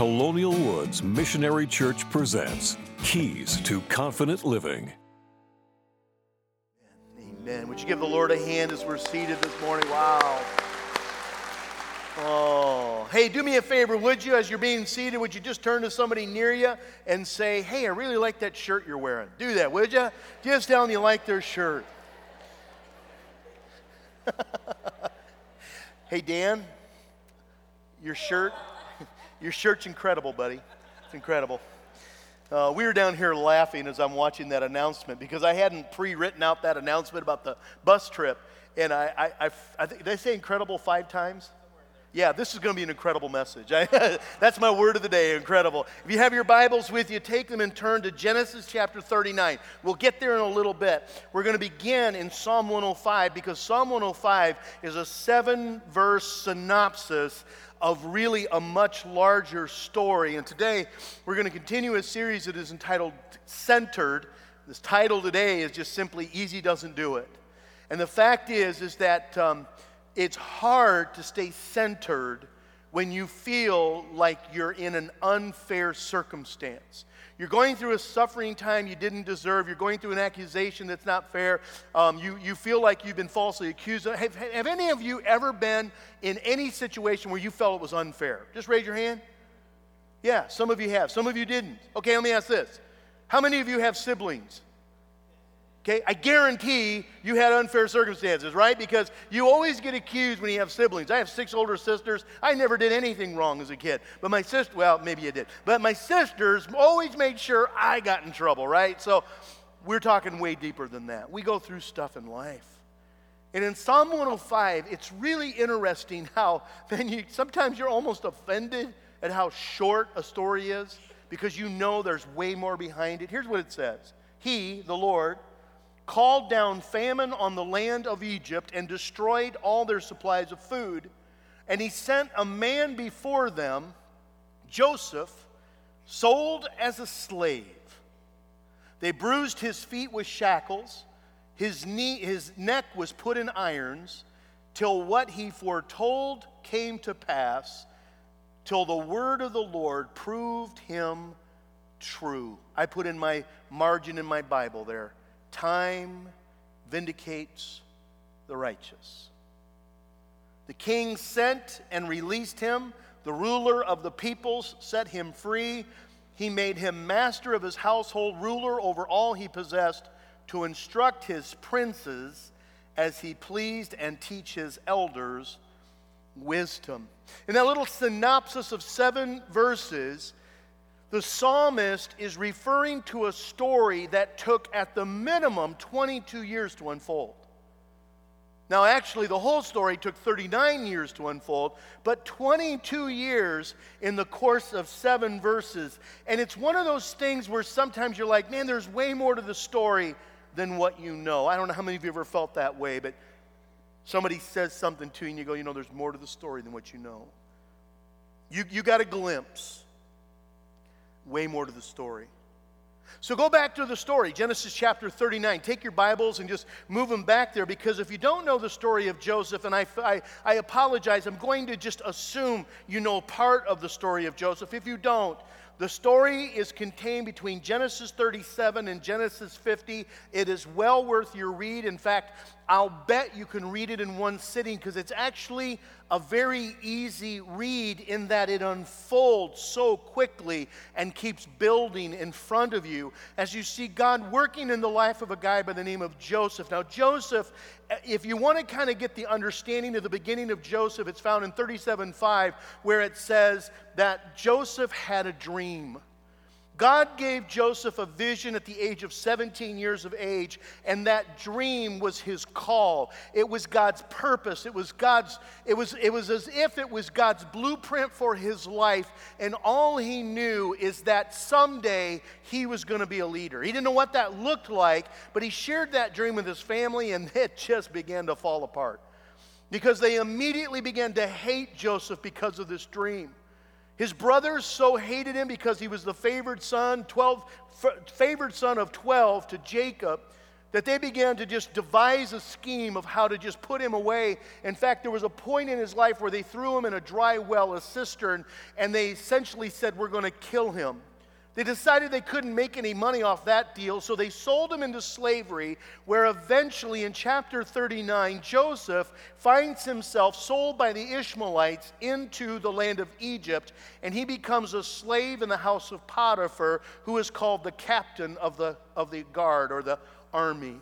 Colonial Woods Missionary Church presents Keys to Confident Living. Amen. Would you give the Lord a hand as we're seated this morning? Wow. Oh, hey, do me a favor, would you? As you're being seated, would you just turn to somebody near you and say, Hey, I really like that shirt you're wearing? Do that, would you? Just tell them you like their shirt. hey, Dan, your shirt, your shirt's incredible, buddy. It's incredible. Uh, we were down here laughing as I'm watching that announcement because I hadn't pre-written out that announcement about the bus trip, and I, I, I, I think they say incredible five times. Yeah, this is going to be an incredible message. That's my word of the day, incredible. If you have your Bibles with you, take them and turn to Genesis chapter 39. We'll get there in a little bit. We're going to begin in Psalm 105 because Psalm 105 is a seven verse synopsis of really a much larger story. And today we're going to continue a series that is entitled Centered. This title today is just simply Easy Doesn't Do It. And the fact is, is that. Um, it's hard to stay centered when you feel like you're in an unfair circumstance. You're going through a suffering time you didn't deserve. You're going through an accusation that's not fair. Um, you, you feel like you've been falsely accused. Have, have any of you ever been in any situation where you felt it was unfair? Just raise your hand. Yeah, some of you have. Some of you didn't. Okay, let me ask this How many of you have siblings? Okay, I guarantee you had unfair circumstances, right? Because you always get accused when you have siblings. I have six older sisters. I never did anything wrong as a kid. But my sister, well, maybe you did. But my sisters always made sure I got in trouble, right? So we're talking way deeper than that. We go through stuff in life. And in Psalm 105, it's really interesting how then you sometimes you're almost offended at how short a story is because you know there's way more behind it. Here's what it says. He, the Lord, called down famine on the land of Egypt and destroyed all their supplies of food. And he sent a man before them, Joseph, sold as a slave. They bruised his feet with shackles, his, knee, his neck was put in irons, till what he foretold came to pass, till the word of the Lord proved him true. I put in my margin in my Bible there Time vindicates the righteous. The king sent and released him. The ruler of the peoples set him free. He made him master of his household, ruler over all he possessed, to instruct his princes as he pleased and teach his elders wisdom. In that little synopsis of seven verses, the psalmist is referring to a story that took, at the minimum, 22 years to unfold. Now, actually, the whole story took 39 years to unfold, but 22 years in the course of seven verses. And it's one of those things where sometimes you're like, man, there's way more to the story than what you know. I don't know how many of you ever felt that way, but somebody says something to you and you go, you know, there's more to the story than what you know. You, you got a glimpse way more to the story. So go back to the story, Genesis chapter 39. Take your Bibles and just move them back there because if you don't know the story of Joseph, and I, I, I, apologize, I'm going to just assume you know part of the story of Joseph. If you don't, the story is contained between Genesis 37 and Genesis 50. It is well worth your read. In fact, I'll bet you can read it in one sitting because it's actually a very easy read in that it unfolds so quickly and keeps building in front of you as you see God working in the life of a guy by the name of Joseph. Now, Joseph, eh, if you want to kind of get the understanding of the beginning of Joseph, it's found in 37:5 where it says that Joseph had a dream. God gave Joseph a vision at the age of 17 years of age, and that dream was his call. It was God's purpose. It was God's, it was, it was as if it was God's blueprint for his life, and all he knew is that someday he was going to be a leader. He didn't know what that looked like, but he shared that dream with his family, and it just began to fall apart. Because they immediately began to hate Joseph because of this dream. His brothers so hated him because he was the favored son, 12, favored son of 12 to Jacob, that they began to just devise a scheme of how to just put him away. In fact, there was a point in his life where they threw him in a dry well, a cistern, and they essentially said, We're going to kill him. They decided they couldn't make any money off that deal, so they sold him into slavery, where eventually in chapter 39, Joseph finds himself sold by the Ishmaelites into the land of Egypt, and he becomes a slave in the house of Potiphar, who is called the captain of the, of the guard or the army.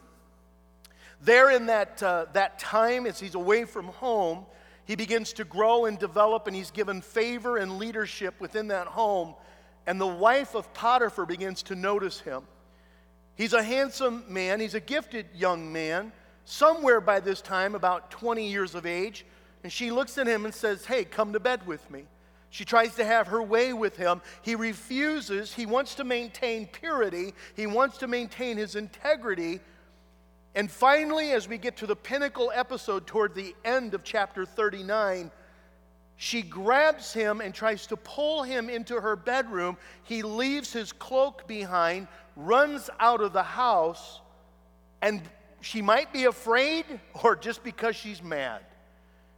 There, in that, uh, that time, as he's away from home, he begins to grow and develop, and he's given favor and leadership within that home. And the wife of Potiphar begins to notice him. He's a handsome man, he's a gifted young man, somewhere by this time, about 20 years of age. And she looks at him and says, Hey, come to bed with me. She tries to have her way with him. He refuses. He wants to maintain purity, he wants to maintain his integrity. And finally, as we get to the pinnacle episode toward the end of chapter 39, she grabs him and tries to pull him into her bedroom. He leaves his cloak behind, runs out of the house, and she might be afraid or just because she's mad.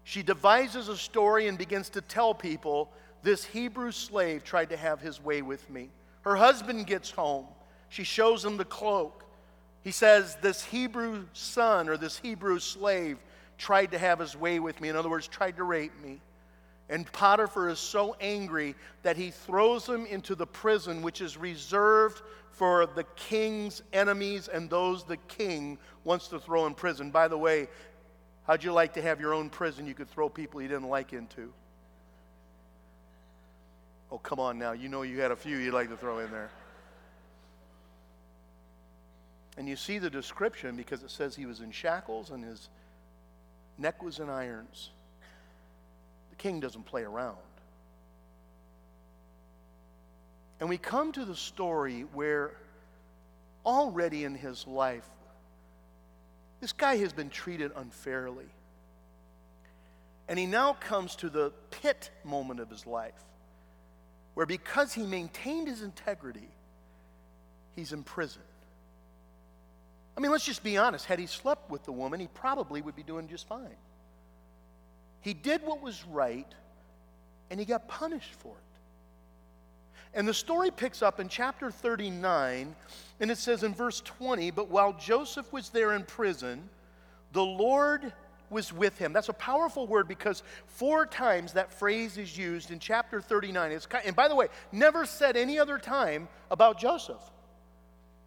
She devises a story and begins to tell people this Hebrew slave tried to have his way with me. Her husband gets home. She shows him the cloak. He says, This Hebrew son or this Hebrew slave tried to have his way with me. In other words, tried to rape me. And Potiphar is so angry that he throws him into the prison, which is reserved for the king's enemies and those the king wants to throw in prison. By the way, how'd you like to have your own prison you could throw people you didn't like into? Oh, come on now. You know you had a few you'd like to throw in there. And you see the description because it says he was in shackles and his neck was in irons. King doesn't play around. And we come to the story where already in his life, this guy has been treated unfairly. And he now comes to the pit moment of his life where because he maintained his integrity, he's in prison. I mean, let's just be honest. Had he slept with the woman, he probably would be doing just fine. He did what was right, and he got punished for it. And the story picks up in chapter 39, and it says in verse 20 But while Joseph was there in prison, the Lord was with him. That's a powerful word because four times that phrase is used in chapter 39. It's, and by the way, never said any other time about Joseph.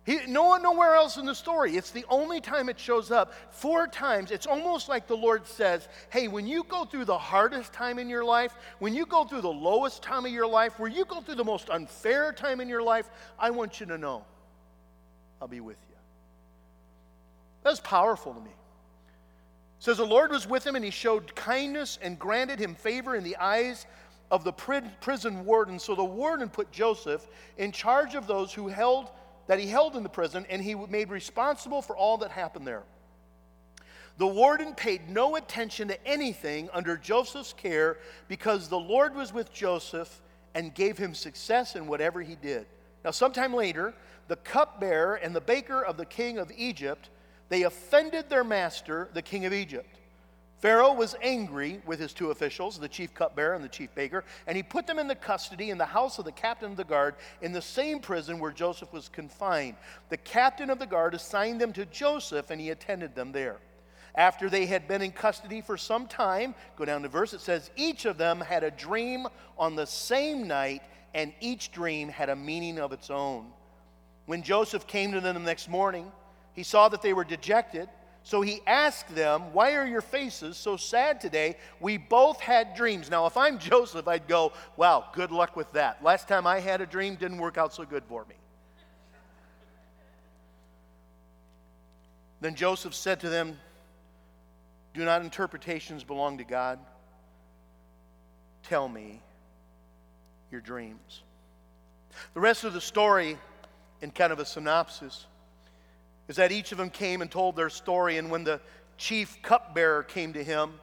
He, no, nowhere else in the story. It's the only time it shows up. Four times. It's almost like the Lord says, Hey, when you go through the hardest time in your life, when you go through the lowest time of your life, where you go through the most unfair time in your life, I want you to know I'll be with you. That's powerful to me says the Lord was with him and he showed kindness and granted him favor in the eyes of the prison warden. So the warden put Joseph in charge of those who held that he held in the prison and he made responsible for all that happened there. The warden paid no attention to anything under Joseph's care because the Lord was with Joseph and gave him success in whatever he did. Now, sometime later, the cupbearer and the baker of the king of Egypt they offended their master, the king of Egypt. Pharaoh was angry with his two officials, the chief cupbearer and the chief baker, and he put them in the custody in the house of the captain of the guard in the same prison where Joseph was confined. The captain of the guard assigned them to Joseph, and he attended them there. After they had been in custody for some time, go down to verse, it says, each of them had a dream on the same night, and each dream had a meaning of its own. When Joseph came to them the next morning, he saw that they were dejected. So he asked them, Why are your faces so sad today? We both had dreams. Now, if I'm Joseph, I'd go, Wow, good luck with that. Last time I had a dream didn't work out so good for me. Then Joseph said to them, Do not interpretations belong to God? Tell me your dreams. The rest of the story, in kind of a synopsis, is that each of them came and told their story. And when the chief cupbearer came to him,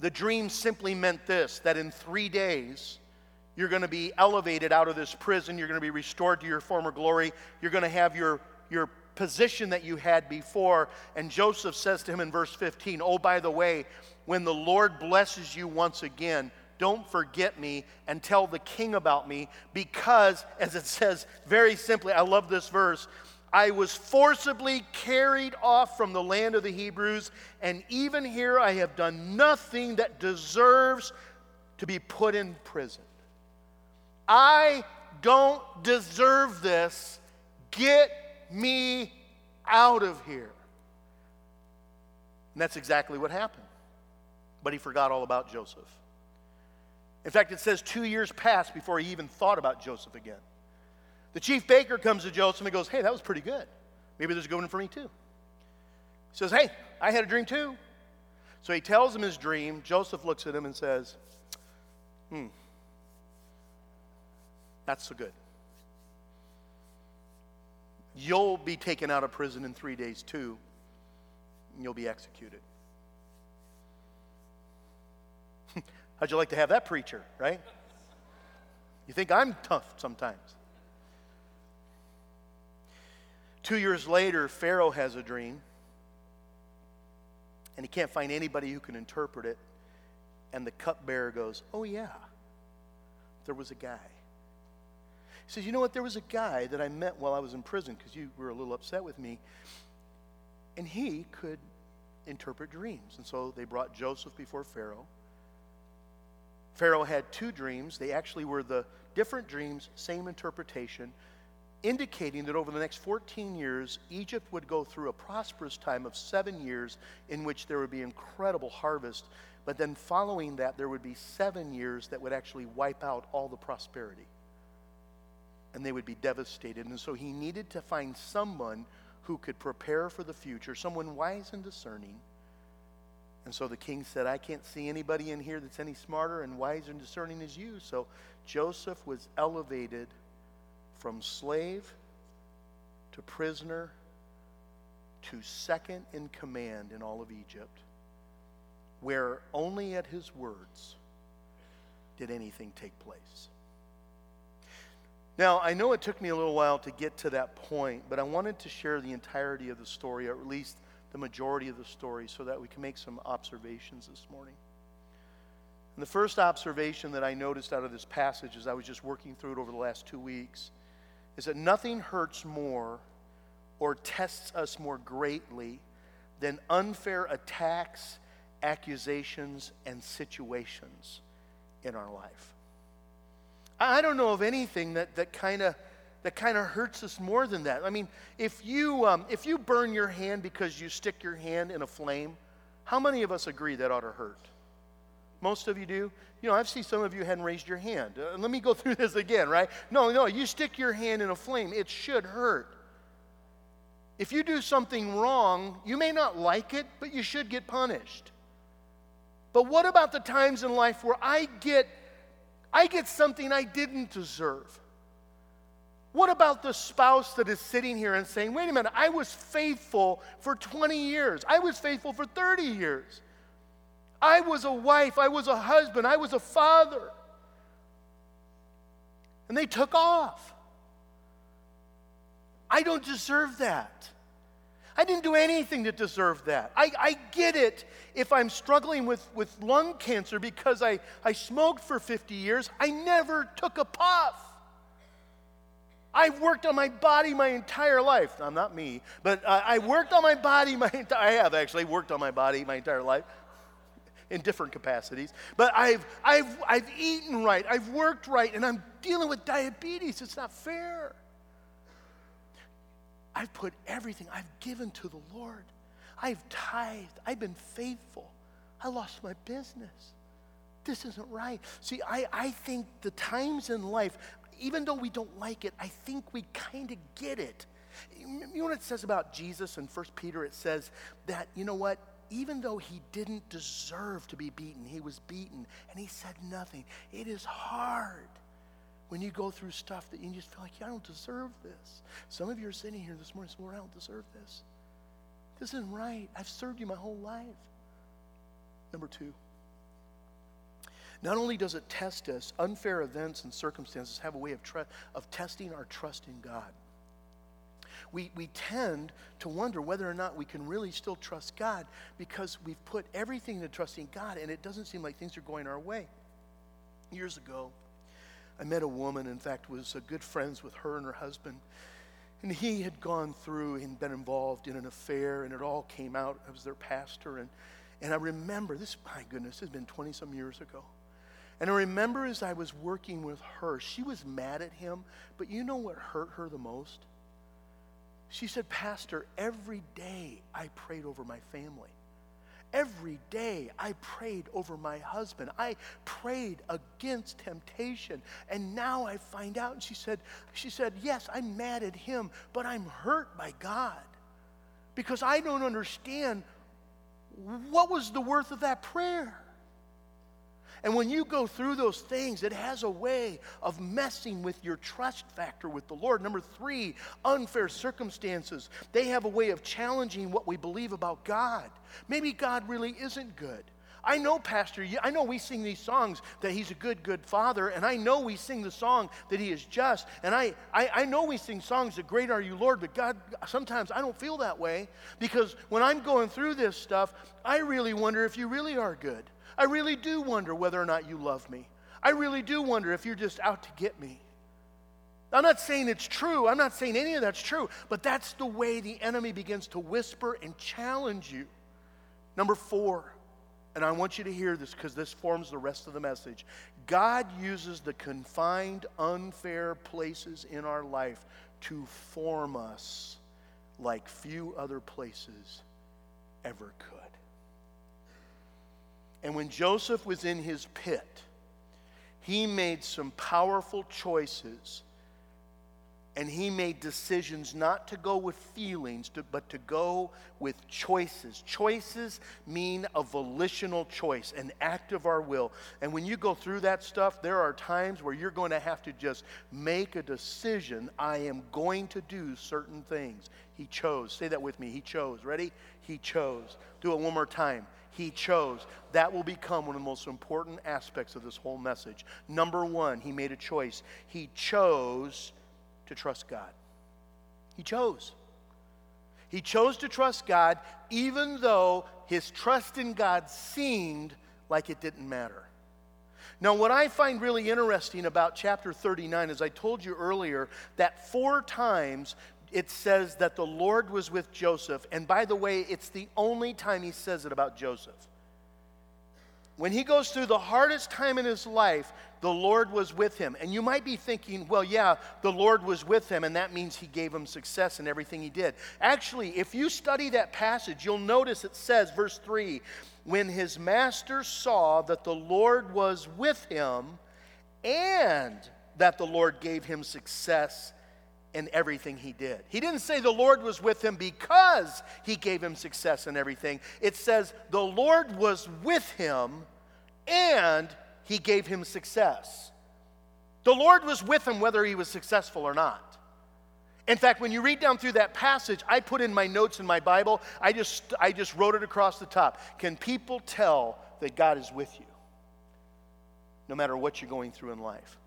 the dream simply meant this that in three days, you're going to be elevated out of this prison. You're going to be restored to your former glory. You're going to have your, your position that you had before. And Joseph says to him in verse 15, Oh, by the way, when the Lord blesses you once again, don't forget me and tell the king about me because, as it says very simply, I love this verse. I was forcibly carried off from the land of the Hebrews, and even here I have done nothing that deserves to be put in prison. I don't deserve this. Get me out of here. And that's exactly what happened. But he forgot all about Joseph. In fact, it says two years passed before he even thought about Joseph again. The chief baker comes to Joseph and goes, Hey, that was pretty good. Maybe there's a good one for me too. He says, Hey, I had a dream too. So he tells him his dream. Joseph looks at him and says, Hmm, that's so good. You'll be taken out of prison in three days too, and you'll be executed. How'd you like to have that preacher, right? You think I'm tough sometimes. Two years later, Pharaoh has a dream, and he can't find anybody who can interpret it. And the cupbearer goes, Oh, yeah, there was a guy. He says, You know what? There was a guy that I met while I was in prison because you were a little upset with me, and he could interpret dreams. And so they brought Joseph before Pharaoh. Pharaoh had two dreams. They actually were the different dreams, same interpretation indicating that over the next 14 years, Egypt would go through a prosperous time of seven years in which there would be incredible harvest. But then following that, there would be seven years that would actually wipe out all the prosperity. And they would be devastated. And so he needed to find someone who could prepare for the future, someone wise and discerning. And so the king said, I can't see anybody in here that's any smarter and wiser and discerning as you. So Joseph was elevated from slave to prisoner to second in command in all of Egypt, where only at his words did anything take place. Now, I know it took me a little while to get to that point, but I wanted to share the entirety of the story, or at least the majority of the story, so that we can make some observations this morning. And the first observation that I noticed out of this passage as I was just working through it over the last two weeks is that nothing hurts more or tests us more greatly than unfair attacks, accusations, and situations in our life. I don't know of anything that, that kind of that kind of hurts us more than that. I mean, if you, um, if you burn your hand because you stick your hand in a flame, how many of us agree that ought to hurt? Most of you do. You know, I've seen some of you hadn't raised your hand. Uh, let me go through this again, right? No, no, you stick your hand in a flame, it should hurt. If you do something wrong, you may not like it, but you should get punished. But what about the times in life where I get I get something I didn't deserve? What about the spouse that is sitting here and saying, "Wait a minute, I was faithful for 20 years. I was faithful for 30 years." I was a wife, I was a husband, I was a father. And they took off. I don't deserve that. I didn't do anything to deserve that. I, I get it if I'm struggling with, with lung cancer because I, I smoked for 50 years. I never took a puff. I've worked on my body my entire life. I'm not me, but uh, I worked on my body my entire I have actually worked on my body my entire life in different capacities. But I've, I've, I've eaten right, I've worked right, and I'm dealing with diabetes. It's not fair. I've put everything I've given to the Lord. I've tithed. I've been faithful. I lost my business. This isn't right. See, I, I think the times in life, even though we don't like it, I think we kind of get it. You know what it says about Jesus in 1 Peter? It says that, you know what? Even though he didn't deserve to be beaten, he was beaten and he said nothing. It is hard when you go through stuff that you just feel like, yeah, I don't deserve this. Some of you are sitting here this morning saying, Lord, I don't deserve this. This isn't right. I've served you my whole life. Number two, not only does it test us, unfair events and circumstances have a way of, tr- of testing our trust in God. We, we tend to wonder whether or not we can really still trust God because we've put everything into trusting God and it doesn't seem like things are going our way. Years ago, I met a woman, in fact, was good friends with her and her husband. And he had gone through and been involved in an affair, and it all came out. I was their pastor. And, and I remember, this, my goodness, this has been 20 some years ago. And I remember as I was working with her, she was mad at him, but you know what hurt her the most? She said, Pastor, every day I prayed over my family. Every day I prayed over my husband. I prayed against temptation. And now I find out. And she said, she said, Yes, I'm mad at him, but I'm hurt by God. Because I don't understand what was the worth of that prayer. And when you go through those things, it has a way of messing with your trust factor with the Lord. Number three, unfair circumstances. They have a way of challenging what we believe about God. Maybe God really isn't good. I know, Pastor, I know we sing these songs that He's a good, good Father, and I know we sing the song that He is just, and I, I, I know we sing songs that Great Are You, Lord, but God, sometimes I don't feel that way because when I'm going through this stuff, I really wonder if you really are good. I really do wonder whether or not you love me. I really do wonder if you're just out to get me. I'm not saying it's true. I'm not saying any of that's true, but that's the way the enemy begins to whisper and challenge you. Number four, and I want you to hear this because this forms the rest of the message. God uses the confined, unfair places in our life to form us like few other places ever could. And when Joseph was in his pit, he made some powerful choices. And he made decisions not to go with feelings, to, but to go with choices. Choices mean a volitional choice, an act of our will. And when you go through that stuff, there are times where you're going to have to just make a decision. I am going to do certain things. He chose. Say that with me. He chose. Ready? He chose. Do it one more time he chose. That will become one of the most important aspects of this whole message. Number one, he made a choice. He chose to trust God. He chose. He chose to trust God even though his trust in God seemed like it didn't matter. Now, what I find really interesting about chapter 39, is I told you earlier, that four times it says that the Lord was with Joseph. And by the way, it's the only time he says it about Joseph. When he goes through the hardest time in his life, the Lord was with him. And you might be thinking, well, yeah, the Lord was with him, and that means he gave him success in everything he did. Actually, if you study that passage, you'll notice it says, verse 3 when his master saw that the Lord was with him and that the Lord gave him success in everything he did. He didn't say the Lord was with him because he gave him success in everything. It says the Lord was with him and he gave him success. The Lord was with him whether he was successful or not. In fact, when you read down through that passage, I put in my notes in my Bible, I just, I just wrote it across the top. Can people tell that God is with you? No matter what you're going through in life.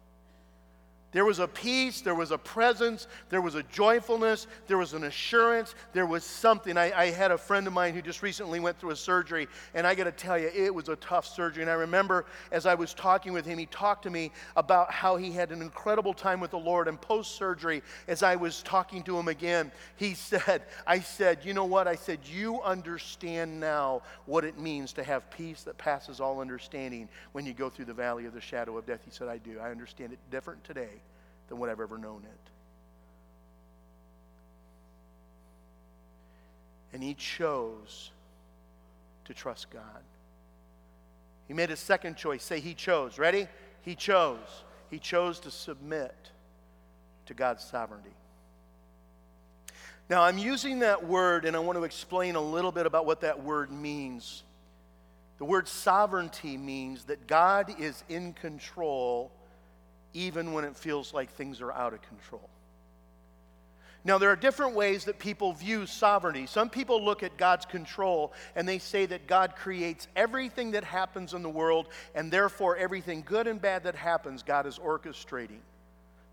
There was a peace, there was a presence, there was a joyfulness, there was an assurance, there was something. I, I had a friend of mine who just recently went through a surgery, and I got to tell you, it was a tough surgery. And I remember as I was talking with him, he talked to me about how he had an incredible time with the Lord. And post surgery, as I was talking to him again, he said, I said, You know what? I said, You understand now what it means to have peace that passes all understanding when you go through the valley of the shadow of death. He said, I do. I understand it different today than what I've ever known it. And he chose to trust God. He made a second choice. Say, He chose. Ready? He chose. He chose to submit to God's sovereignty. Now, I'm using that word and I want to explain a little bit about what that word means. The word sovereignty means that God is in control even when it feels like things are out of control. Now, there are different ways that people view sovereignty. Some people look at God's control and they say that God creates everything that happens in the world, and therefore everything good and bad that happens, God is orchestrating.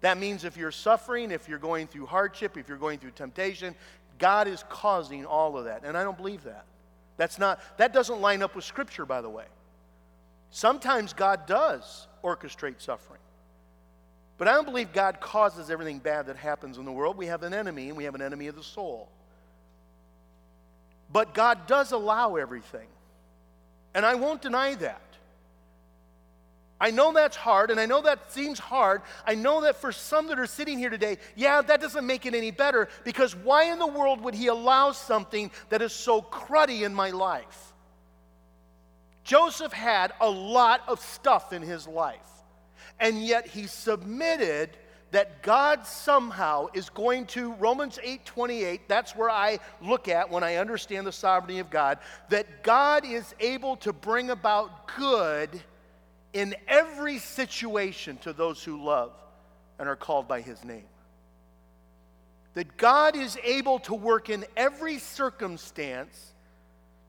That means if you're suffering, if you're going through hardship, if you're going through temptation, God is causing all of that. And I don't believe that. That's not that doesn't line up with scripture by the way. Sometimes God does orchestrate suffering. But I don't believe God causes everything bad that happens in the world. We have an enemy and we have an enemy of the soul. But God does allow everything. And I won't deny that. I know that's hard, and I know that seems hard. I know that for some that are sitting here today, yeah, that doesn't make it any better because why in the world would He allow something that is so cruddy in my life? Joseph had a lot of stuff in his life, and yet he submitted that God somehow is going to Romans 8:28 that's where I look at when I understand the sovereignty of God that God is able to bring about good in every situation to those who love and are called by his name. That God is able to work in every circumstance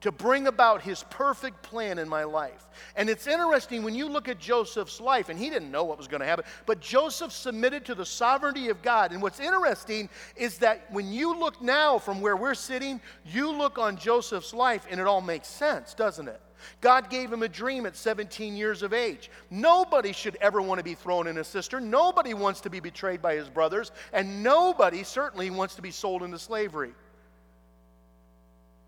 to bring about his perfect plan in my life. And it's interesting when you look at Joseph's life, and he didn't know what was going to happen, but Joseph submitted to the sovereignty of God. And what's interesting is that when you look now from where we're sitting, you look on Joseph's life, and it all makes sense, doesn't it? God gave him a dream at 17 years of age. Nobody should ever want to be thrown in a cistern. Nobody wants to be betrayed by his brothers. And nobody certainly wants to be sold into slavery.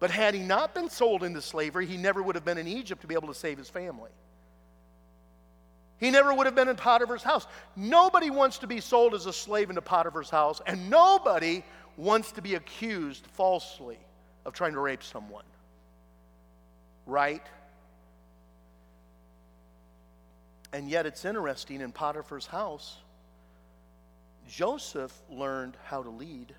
But had he not been sold into slavery, he never would have been in Egypt to be able to save his family. He never would have been in Potiphar's house. Nobody wants to be sold as a slave into Potiphar's house, and nobody wants to be accused falsely of trying to rape someone. Right? And yet it's interesting in Potiphar's house, Joseph learned how to lead.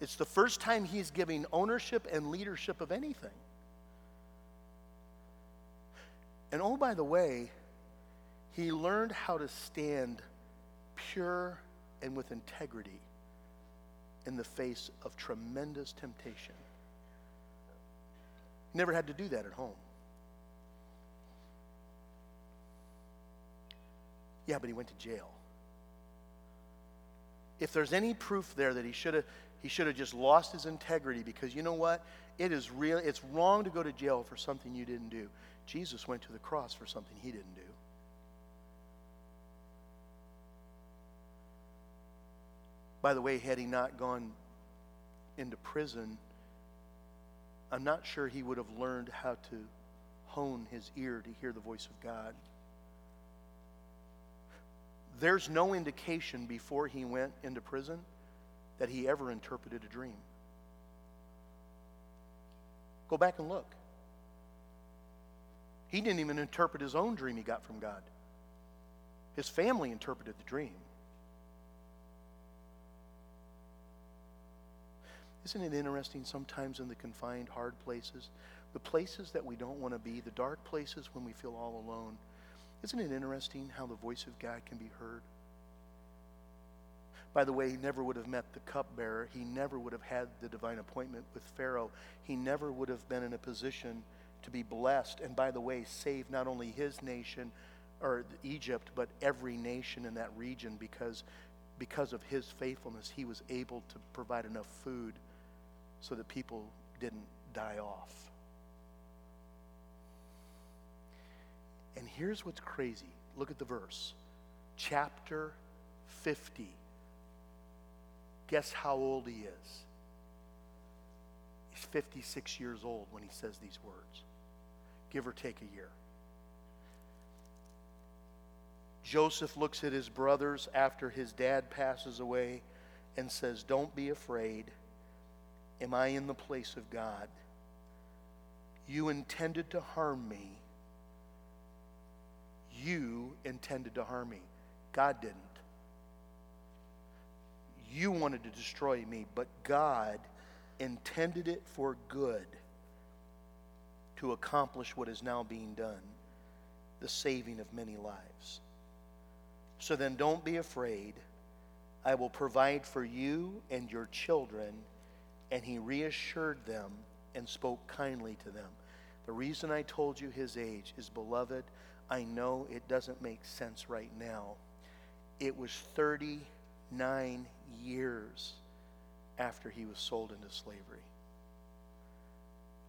It's the first time he's giving ownership and leadership of anything. And oh, by the way, he learned how to stand pure and with integrity in the face of tremendous temptation. Never had to do that at home. Yeah, but he went to jail. If there's any proof there that he should have he should have just lost his integrity because you know what? It is real it's wrong to go to jail for something you didn't do. Jesus went to the cross for something he didn't do. By the way, had he not gone into prison, I'm not sure he would have learned how to hone his ear to hear the voice of God. There's no indication before he went into prison that he ever interpreted a dream. Go back and look. He didn't even interpret his own dream he got from God. His family interpreted the dream. Isn't it interesting sometimes in the confined, hard places, the places that we don't want to be, the dark places when we feel all alone? Isn't it interesting how the voice of God can be heard? By the way, he never would have met the cupbearer. He never would have had the divine appointment with Pharaoh. He never would have been in a position to be blessed. And by the way, save not only his nation or Egypt, but every nation in that region because, because of his faithfulness, he was able to provide enough food so that people didn't die off. And here's what's crazy look at the verse. Chapter 50. Guess how old he is? He's 56 years old when he says these words, give or take a year. Joseph looks at his brothers after his dad passes away and says, Don't be afraid. Am I in the place of God? You intended to harm me. You intended to harm me. God didn't. You wanted to destroy me, but God intended it for good to accomplish what is now being done the saving of many lives. So then don't be afraid. I will provide for you and your children and he reassured them and spoke kindly to them. The reason I told you his age is, beloved, I know it doesn't make sense right now. It was 39 years after he was sold into slavery.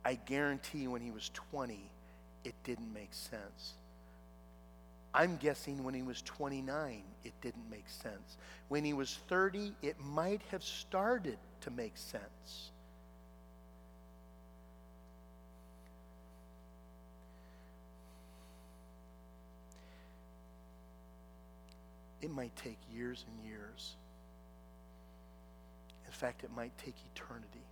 I guarantee when he was 20, it didn't make sense. I'm guessing when he was 29, it didn't make sense. When he was 30, it might have started to make sense. It might take years and years. Fact, it might take eternity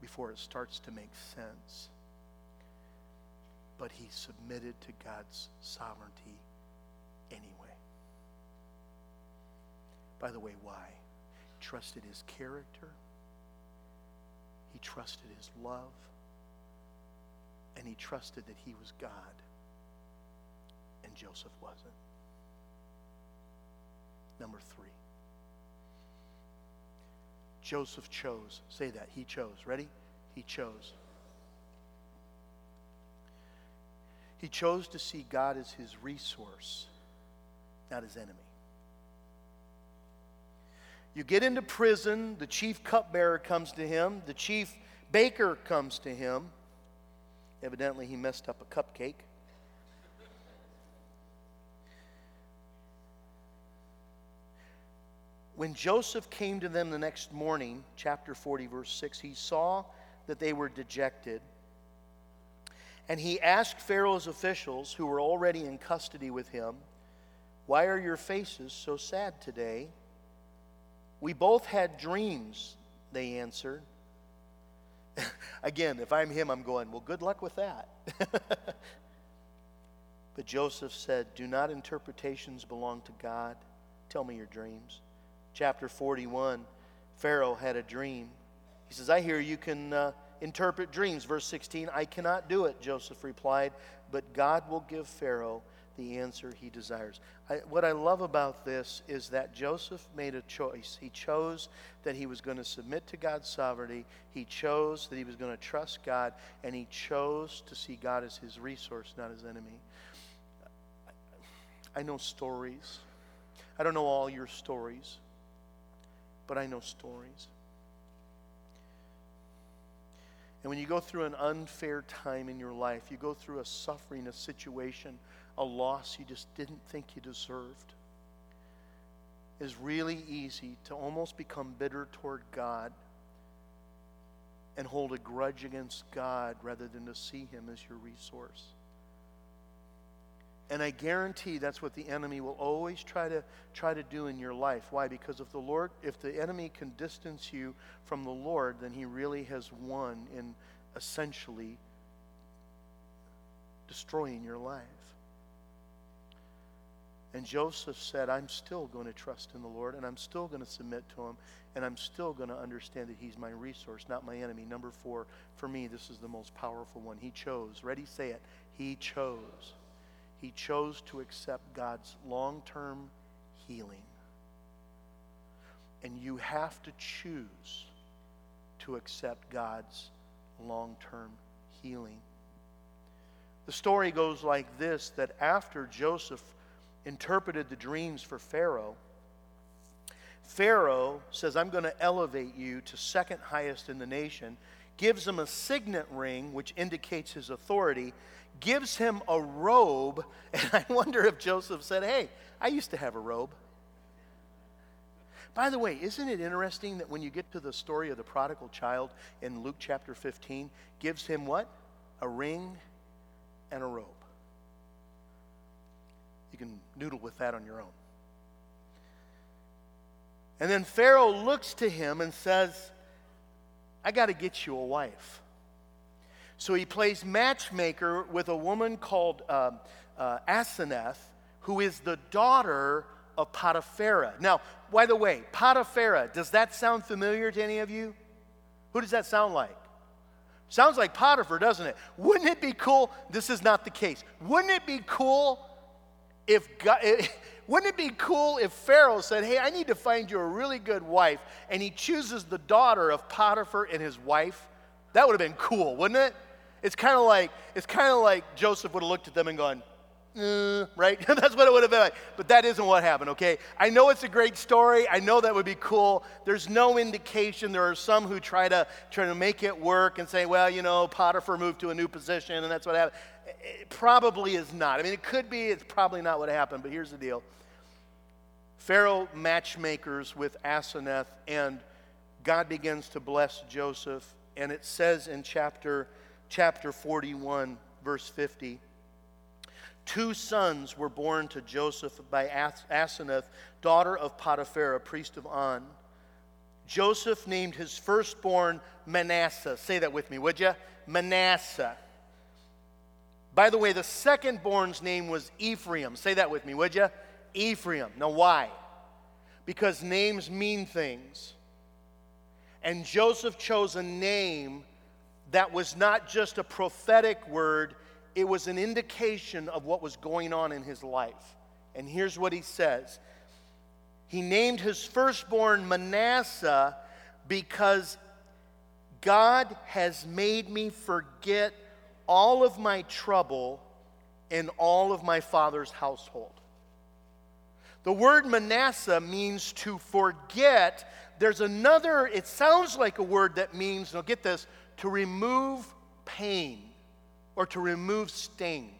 before it starts to make sense. But he submitted to God's sovereignty anyway. By the way, why? He trusted his character, he trusted his love, and he trusted that he was God and Joseph wasn't. Number three. Joseph chose. Say that. He chose. Ready? He chose. He chose to see God as his resource, not his enemy. You get into prison, the chief cupbearer comes to him, the chief baker comes to him. Evidently, he messed up a cupcake. When Joseph came to them the next morning, chapter 40, verse 6, he saw that they were dejected. And he asked Pharaoh's officials, who were already in custody with him, Why are your faces so sad today? We both had dreams, they answered. Again, if I'm him, I'm going, Well, good luck with that. but Joseph said, Do not interpretations belong to God? Tell me your dreams chapter 41, Pharaoh had a dream. He says, I hear you can uh, interpret dreams. Verse 16, I cannot do it, Joseph replied, but God will give Pharaoh the answer he desires. I, what I love about this is that Joseph made a choice. He chose that he was going to submit to God's sovereignty, he chose that he was going to trust God, and he chose to see God as his resource, not his enemy. I know stories. I don't know all your stories but I know stories. And when you go through an unfair time in your life, you go through a suffering, a situation, a loss you just didn't think you deserved, it's really easy to almost become bitter toward God and hold a grudge against God rather than to see Him as your resource. And I guarantee that's what the enemy will always try to try to do in your life. Why? Because if the Lord, if the enemy can distance you from the Lord, then he really has won in essentially destroying your life. And Joseph said, I'm still going to trust in the Lord, and I'm still going to submit to him, and I'm still going to understand that he's my resource, not my enemy. Number four, for me, this is the most powerful one. He chose. Ready? Say it. He chose he chose to accept God's long term healing. And you have to choose to accept God's long term healing. The story goes like this that after Joseph interpreted the dreams for Pharaoh, Pharaoh says, I'm going to elevate you to second highest in the nation, gives him a signet ring, which indicates his authority, gives him a robe. And I wonder if Joseph said, Hey, I used to have a robe. By the way, isn't it interesting that when you get to the story of the prodigal child in Luke chapter 15, gives him what? A ring and a robe. You can noodle with that on your own. And then Pharaoh looks to him and says, I got to get you a wife. So he plays matchmaker with a woman called uh, uh, Asenath, who is the daughter of Potipharah. Now, by the way, Potipharah, does that sound familiar to any of you? Who does that sound like? Sounds like Potiphar, doesn't it? Wouldn't it be cool? This is not the case. Wouldn't it be cool if God, wouldn't it be cool if Pharaoh said, Hey, I need to find you a really good wife, and he chooses the daughter of Potiphar and his wife? That would have been cool, wouldn't it? It's kind of like it's kind of like Joseph would have looked at them and gone, uh, right? That's what it would have been like. But that isn't what happened, okay? I know it's a great story. I know that would be cool. There's no indication. There are some who try to try to make it work and say, well, you know, Potiphar moved to a new position and that's what happened. It probably is not. I mean, it could be. It's probably not what happened. But here's the deal. Pharaoh matchmakers with Asenath, and God begins to bless Joseph. And it says in chapter, chapter 41, verse 50, Two sons were born to Joseph by Asenath, daughter of Potiphar, a priest of On. Joseph named his firstborn Manasseh. Say that with me, would you? Manasseh. By the way, the second born's name was Ephraim. Say that with me, would you? Ephraim. Now, why? Because names mean things. And Joseph chose a name that was not just a prophetic word, it was an indication of what was going on in his life. And here's what he says He named his firstborn Manasseh because God has made me forget all of my trouble in all of my father's household. The word Manasseh means to forget. There's another, it sounds like a word that means, now get this, to remove pain or to remove sting.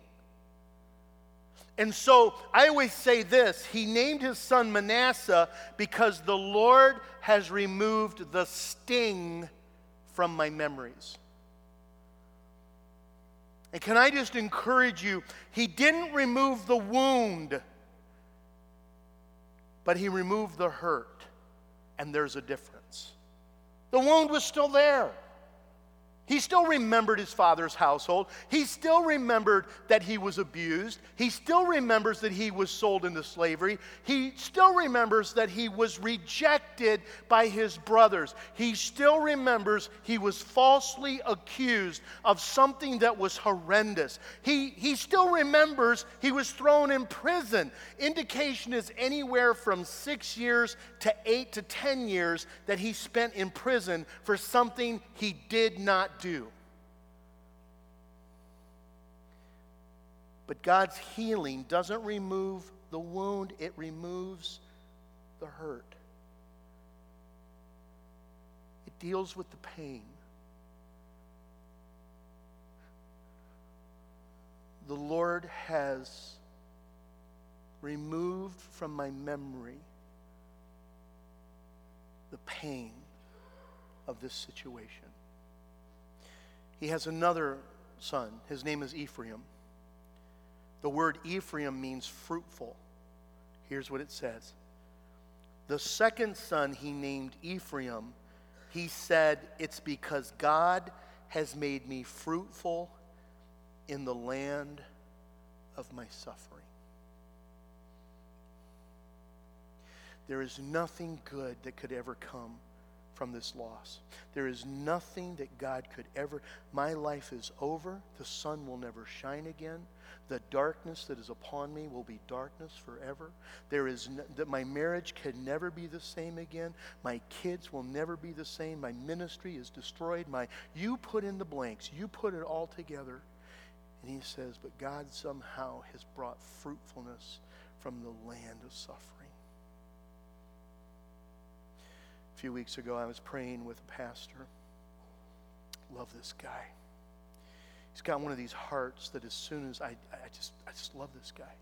And so I always say this He named his son Manasseh because the Lord has removed the sting from my memories. And can I just encourage you? He didn't remove the wound, but he removed the hurt. And there's a difference. The wound was still there. He still remembered his father's household. He still remembered that he was abused. He still remembers that he was sold into slavery. He still remembers that he was rejected by his brothers. He still remembers he was falsely accused of something that was horrendous. He, he still remembers he was thrown in prison. Indication is anywhere from six years to eight to ten years that he spent in prison for something he did not do. But God's healing doesn't remove the wound, it removes the hurt. It deals with the pain. The Lord has removed from my memory the pain of this situation. He has another son. His name is Ephraim. The word Ephraim means fruitful. Here's what it says The second son he named Ephraim, he said, It's because God has made me fruitful in the land of my suffering. There is nothing good that could ever come from this loss. There is nothing that God could ever. My life is over. The sun will never shine again. The darkness that is upon me will be darkness forever. There is that my marriage can never be the same again. My kids will never be the same. My ministry is destroyed. My you put in the blanks. You put it all together. And he says, but God somehow has brought fruitfulness from the land of suffering. Few weeks ago, I was praying with a pastor. Love this guy. He's got one of these hearts that as soon as I, I just, I just love this guy.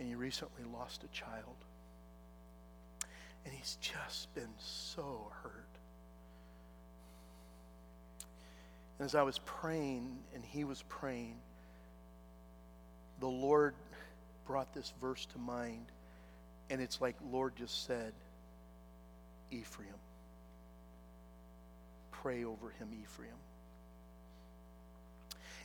And he recently lost a child. And he's just been so hurt. And as I was praying and he was praying, the Lord brought this verse to mind. And it's like Lord just said, Ephraim. Pray over him, Ephraim.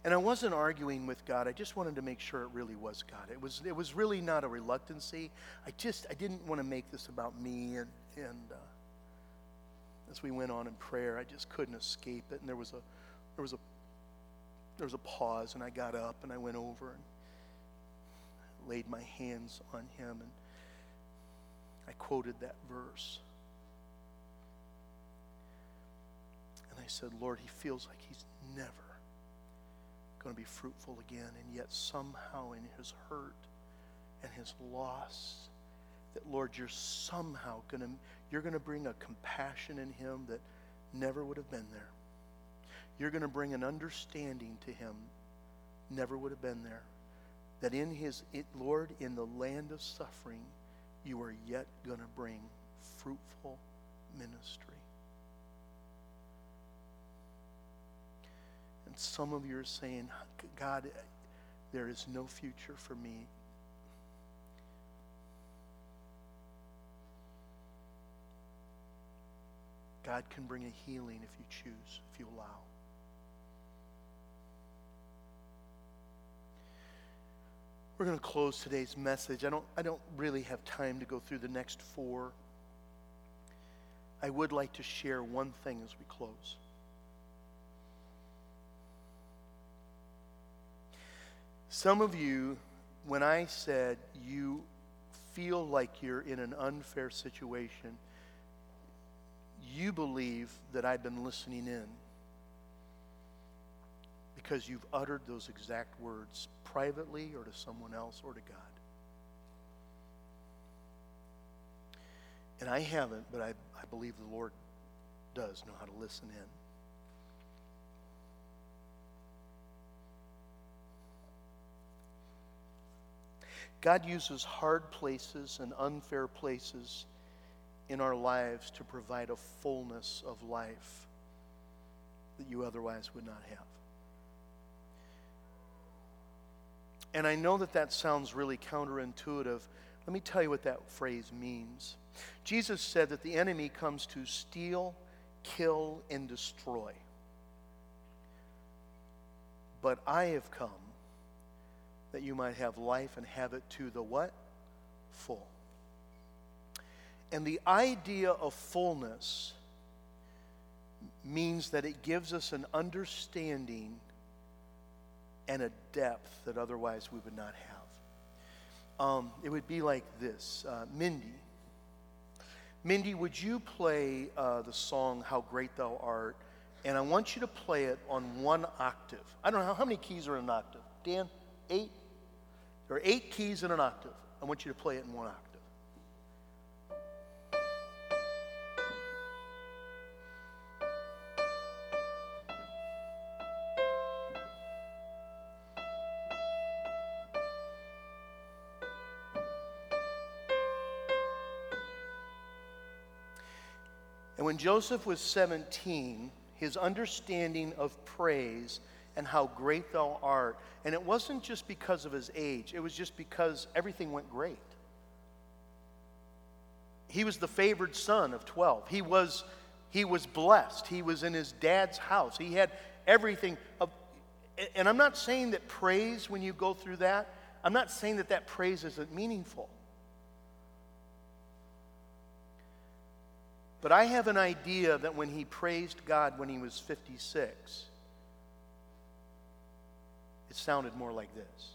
And I wasn't arguing with God. I just wanted to make sure it really was God. It was, it was really not a reluctancy. I just, I didn't want to make this about me. And, and uh, as we went on in prayer, I just couldn't escape it. And there was a, there was a, there was a pause, and I got up and I went over and laid my hands on him, and I quoted that verse. I said, Lord, he feels like he's never going to be fruitful again. And yet, somehow, in his hurt and his loss, that Lord, you're somehow going to you're going to bring a compassion in him that never would have been there. You're going to bring an understanding to him never would have been there. That in his it, Lord, in the land of suffering, you are yet going to bring fruitful ministry. And some of you are saying, God, there is no future for me. God can bring a healing if you choose, if you allow. We're going to close today's message. I don't, I don't really have time to go through the next four. I would like to share one thing as we close. Some of you, when I said you feel like you're in an unfair situation, you believe that I've been listening in because you've uttered those exact words privately or to someone else or to God. And I haven't, but I, I believe the Lord does know how to listen in. God uses hard places and unfair places in our lives to provide a fullness of life that you otherwise would not have. And I know that that sounds really counterintuitive. Let me tell you what that phrase means. Jesus said that the enemy comes to steal, kill, and destroy. But I have come that you might have life and have it to the what? Full. And the idea of fullness means that it gives us an understanding and a depth that otherwise we would not have. Um, it would be like this uh, Mindy. Mindy, would you play uh, the song How Great Thou Art? And I want you to play it on one octave. I don't know how, how many keys are in an octave. Dan, eight? There are eight keys in an octave. I want you to play it in one octave. And when Joseph was 17, his understanding of praise and how great thou art, and it wasn't just because of his age, it was just because everything went great. He was the favored son of 12. He was, he was blessed. He was in his dad's house. He had everything. Of, and I'm not saying that praise, when you go through that, I'm not saying that that praise isn't meaningful. But I have an idea that when he praised God when he was 56, it sounded more like this.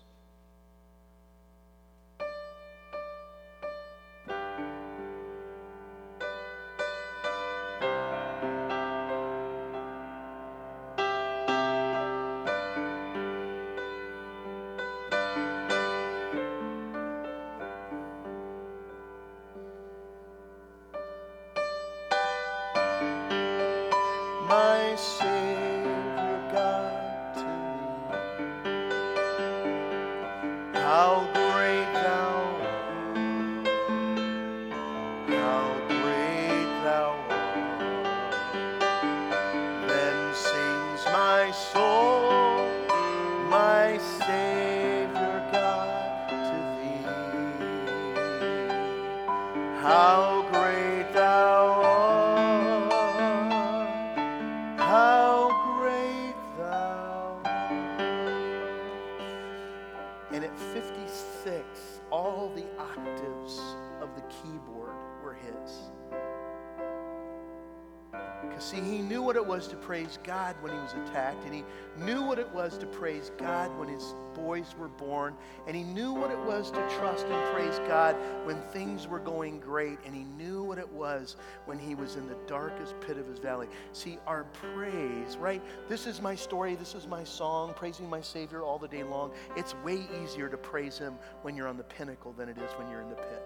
Was to praise God when he was attacked, and he knew what it was to praise God when his boys were born, and he knew what it was to trust and praise God when things were going great, and he knew what it was when he was in the darkest pit of his valley. See, our praise, right? This is my story, this is my song, praising my Savior all the day long. It's way easier to praise him when you're on the pinnacle than it is when you're in the pit.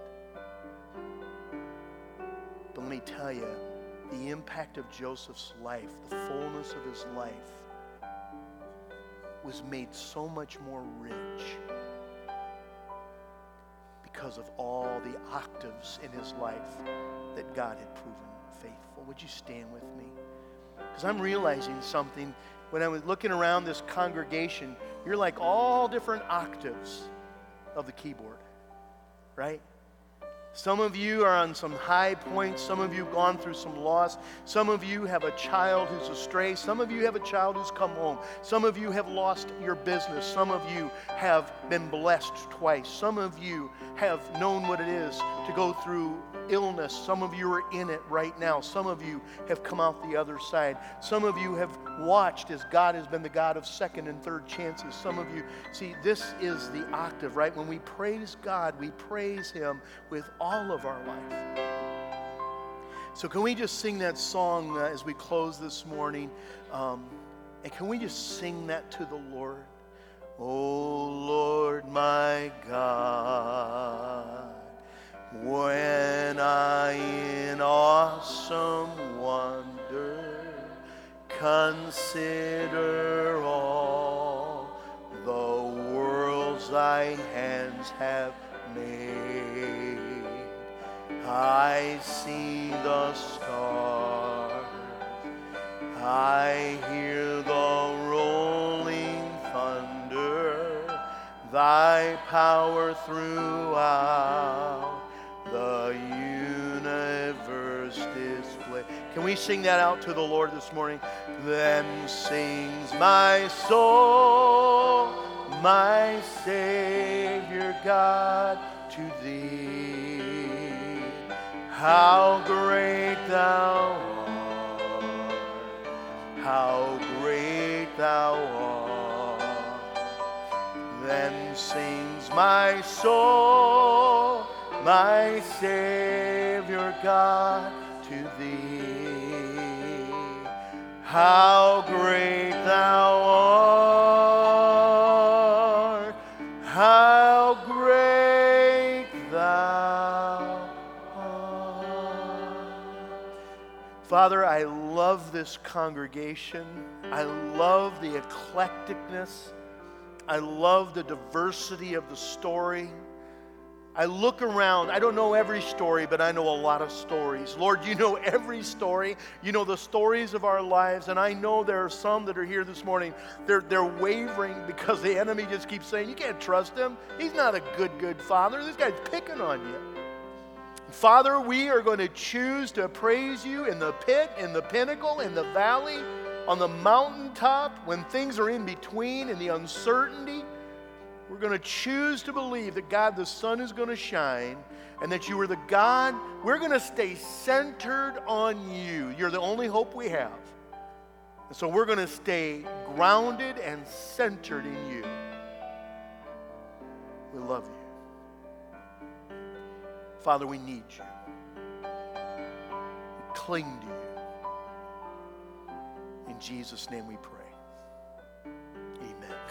But let me tell you, the impact of Joseph's life, the fullness of his life, was made so much more rich because of all the octaves in his life that God had proven faithful. Would you stand with me? Because I'm realizing something when I was looking around this congregation. You're like all different octaves of the keyboard, right? Some of you are on some high points. Some of you have gone through some loss. Some of you have a child who's astray. Some of you have a child who's come home. Some of you have lost your business. Some of you have been blessed twice. Some of you have known what it is to go through illness. Some of you are in it right now. Some of you have come out the other side. Some of you have watched as God has been the God of second and third chances. Some of you, see, this is the octave, right? When we praise God, we praise Him with all of our life. So, can we just sing that song uh, as we close this morning? Um, and can we just sing that to the Lord? Oh Lord, my God. When I in awesome wonder consider all the worlds thy hands have made, I see the stars, I hear the rolling thunder, thy power throughout the universe display. Can we sing that out to the Lord this morning? Then sings my soul, my Savior God, to thee. How great thou art, how great thou art. Then sings my soul, my Savior God, to thee. How great thou art, how great thou art. Father, I love this congregation. I love the eclecticness. I love the diversity of the story. I look around. I don't know every story, but I know a lot of stories. Lord, you know every story. You know the stories of our lives. And I know there are some that are here this morning. They're, they're wavering because the enemy just keeps saying, You can't trust him. He's not a good, good father. This guy's picking on you. Father, we are going to choose to praise you in the pit, in the pinnacle, in the valley, on the mountaintop, when things are in between, in the uncertainty. We're going to choose to believe that God the sun is going to shine and that you are the God. We're going to stay centered on you. You're the only hope we have. And so we're going to stay grounded and centered in you. We love you. Father, we need you. We cling to you. In Jesus' name we pray.